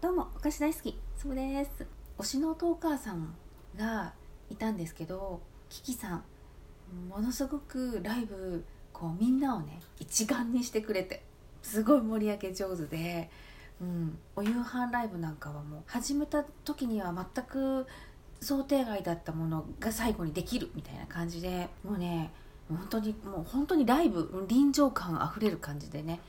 どうもお菓子大好きそうです。推しのトーカーさんがいたんですけどキキさんものすごくライブこうみんなをね一丸にしてくれてすごい盛り上げ上手で、うん、お夕飯ライブなんかはもう始めた時には全く想定外だったものが最後にできるみたいな感じでもうね本当にもう本当にライブ臨場感あふれる感じでね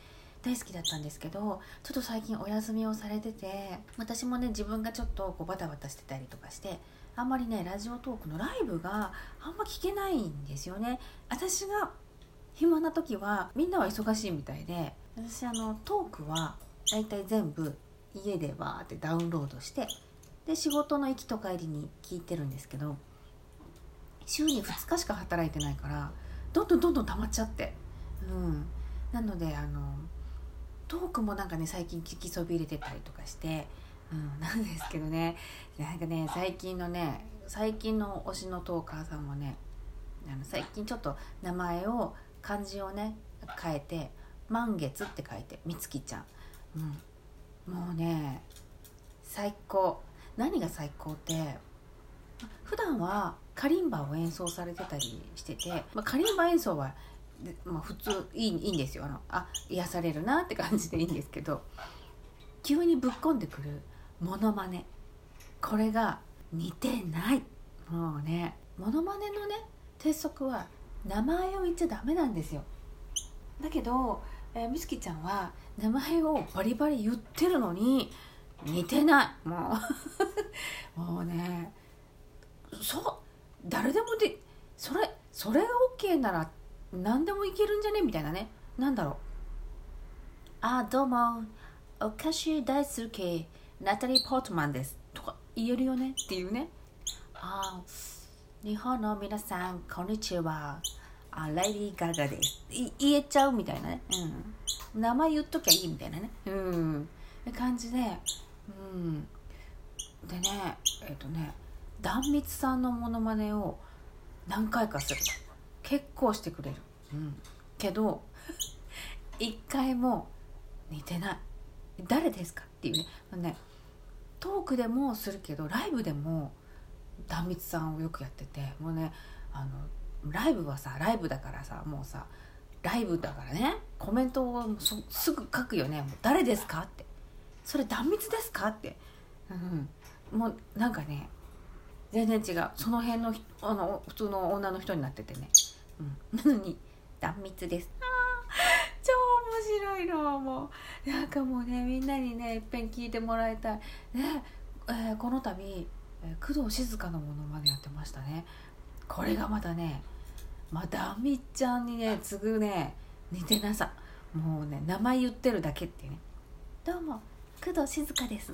大好きだったんですけどちょっと最近お休みをされてて私もね自分がちょっとこうバタバタしてたりとかしてあんまりねラジオトークのライブがあんま聞けないんですよね。私が暇な時はみんなは忙しいみたいで私あのトークは大体全部家でバーってダウンロードしてで仕事の行きと帰りに聞いてるんですけど週に2日しか働いてないからどんどんどんどん溜まっちゃって。うん。なのであのトークもなんかね最近聞きそびれてたりとかして、うん、なんですけどね。なんかね最近のね最近の推しのトーカーさんもねあの最近ちょっと名前を漢字をね変えて「満月」って書いてみつきちゃん、うん、もうね最高。何が最高って普段はカリンバを演奏されてたりしてて、まあ、カリンバ演奏はまあ、普通いいいいんですよ。あのあ癒されるなって感じでいいんですけど。急にぶっこんでくる。モノマネ。これが似てない。もうね。モノマネのね鉄則は名前を言っちゃダメなんですよ。だけど、えー、みつきちゃんは名前をバリバリ言ってるのに似てない。もう。もうね。そう誰でもでそれそれが OK なら何でもいけるんじゃね？みたいなね。なんだろう。あどうも。お菓子大好き。ナタリー・ポートマンです。とか言えるよね？っていうね。あ日本の皆さんこんにちは。あレディー・ガガです。言えちゃうみたいなね、うん、名前言っときゃいいみたいなね。うん。感じでうん。でねえっ、ー、とね壇蜜さんのモノマネを何回かする結構してくれる、うん、けど 一回も似てない。誰ですかっていうね。ねトークでもするけどライブでも壇蜜さんをよくやっててもうねあのライブはさライブだからさもうさライブだからねコメントをすぐ書くよね「もう誰ですか?」って「それ断蜜ですか?」って、うん、もうなんかね全然違う。その辺のあの普通の女の人になっててね、うん、なのに断蜜です。超面白いの。もうなんかもうねみんなにねいっぺん聞いてもらいたい。ねえー、この度、えー、工藤静香のものまでやってましたね。これがまたねまあダミちゃんにね次ぐね似てなさ。もうね名前言ってるだけっていうね「どうも工藤静香です」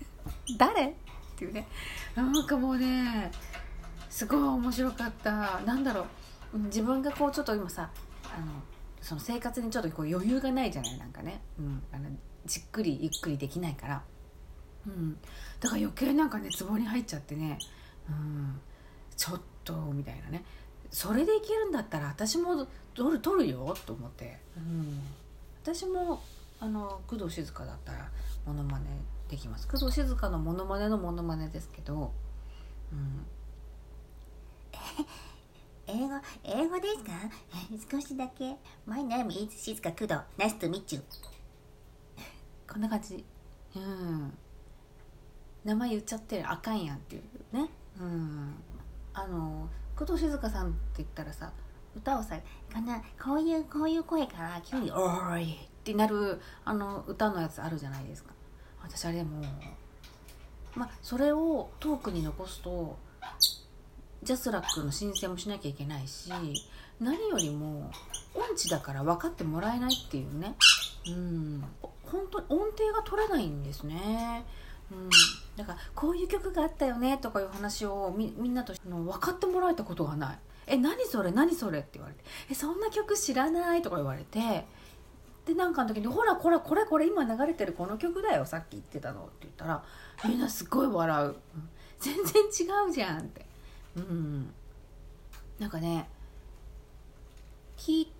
誰？っていうね。なんかもうねすごい面白かった。なんだろう自分がこうちょっと今さあのその生活にちょっとこう余裕がないじゃないなんかね、うん、あのじっくりゆっくりできないから、うん、だから余計なんかねツボに入っちゃってね、うん、ちょっとみたいなね。それでいけるんだったら私も撮る撮るよと思って、うん、私もあの工藤静香だったらモノマネできます。工藤静香のモノマネのモノマネですけど、うん、英語英語ですか？少しだけ。My name is 静香工藤 Nice to meet you こんな感じ。うん。名前言っちゃってる。あかんやんっていう。ね？うん。あの工藤静香さんって言ったらさ歌をさこんなこういうこういう声から急に「おーい!」ってなるあの歌のやつあるじゃないですか。私あれもまあそれをトークに残すとジャスラックの申請もしなきゃいけないし何よりも音痴だから分かってもらえないっていうね。うん。本当に音程が取れないんですね。うん。だからこういう曲があったよねとかいう話をみみんなとの分かってもらえたことがない。え何それ？何それ？って言われて。えそんな曲知らないとか言われて。でなんかの時に「ほらこれこれこれ今流れてるこの曲だよさっき言ってたの」って言ったらみんなすごい笑う、全然違うじゃんって。うんなんかね聴い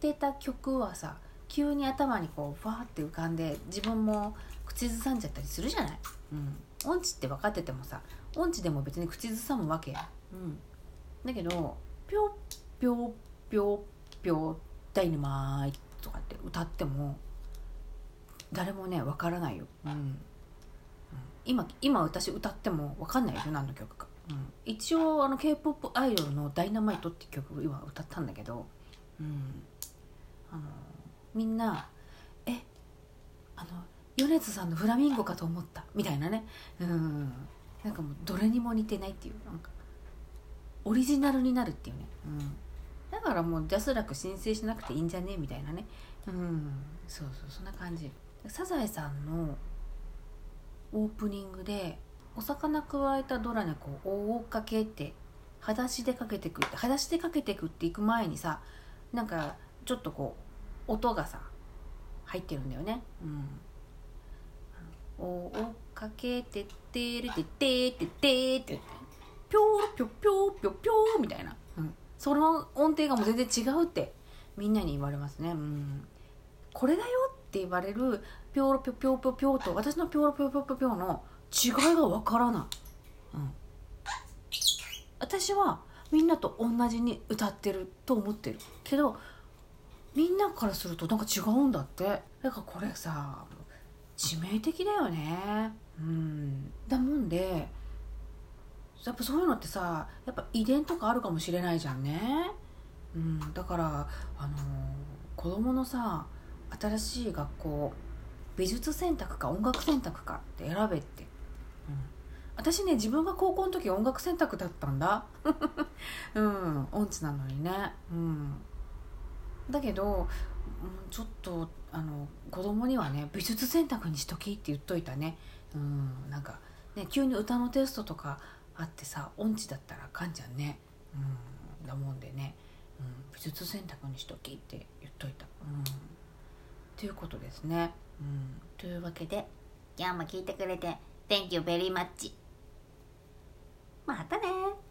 てた曲はさ急に頭にこうファーって浮かんで自分も口ずさんじゃったりするじゃない、うん、音痴って分かっててもさ音痴でも別に口ずさむわけや、うん、だけど「ぴょぴょぴょぴょダイナマイ」とかって歌っても誰もね分からないよ、うんうん今今私歌っても分かんないよ何の曲か、一応あの k p o p アイドルの「ダイナマイト」って曲今歌ったんだけど、うん、あのみんな「えあの米津さんのフラミンゴかと思った」みたいなね。うん。なんかもうどれにも似てないっていう。なんかオリジナルになるっていうね、うん、だからもうジャスラック申請しなくていいんじゃね？えみたいなね。うん。そうそうそんな感じ。サザエさんのオープニングでお魚くわえたドラ猫を追っかけて裸足でかけてくって裸足でかけてくっていく前にさなんかちょっとこう音がさ入ってるんだよね。うん。追っかけてってれてってってってってぴょーぴょぴょぴょぴょみたいな、うん、その音程がもう全然違うってみんなに言われますね。うん。これだよって言われるピョロピョピョピョピョと私のピョロピョピョピョピョの違いがわからない、うん、私はみんなと同じに歌ってると思ってる。けどみんなからするとなんか違うんだって。だからこれさ致命的だよね。うん。だもんでやっぱそういうのってさやっぱ遺伝とかあるかもしれないじゃんね。うん。だからあの子供のさ新しい学校美術選択か音楽選択かって選べって、私ね自分が高校の時音楽選択だったんだ。うん。音痴なのにね。うん。だけど、ちょっとあの子供にはね美術選択にしときって言っといたね。うん。なんかね急に歌のテストとかあってさ音痴だったらあかんじゃんね。うん。だもんでね、うん、美術選択にしときって言っといた。うん。ということですね。うん、というわけで今日も聞いてくれて Thank you very much またね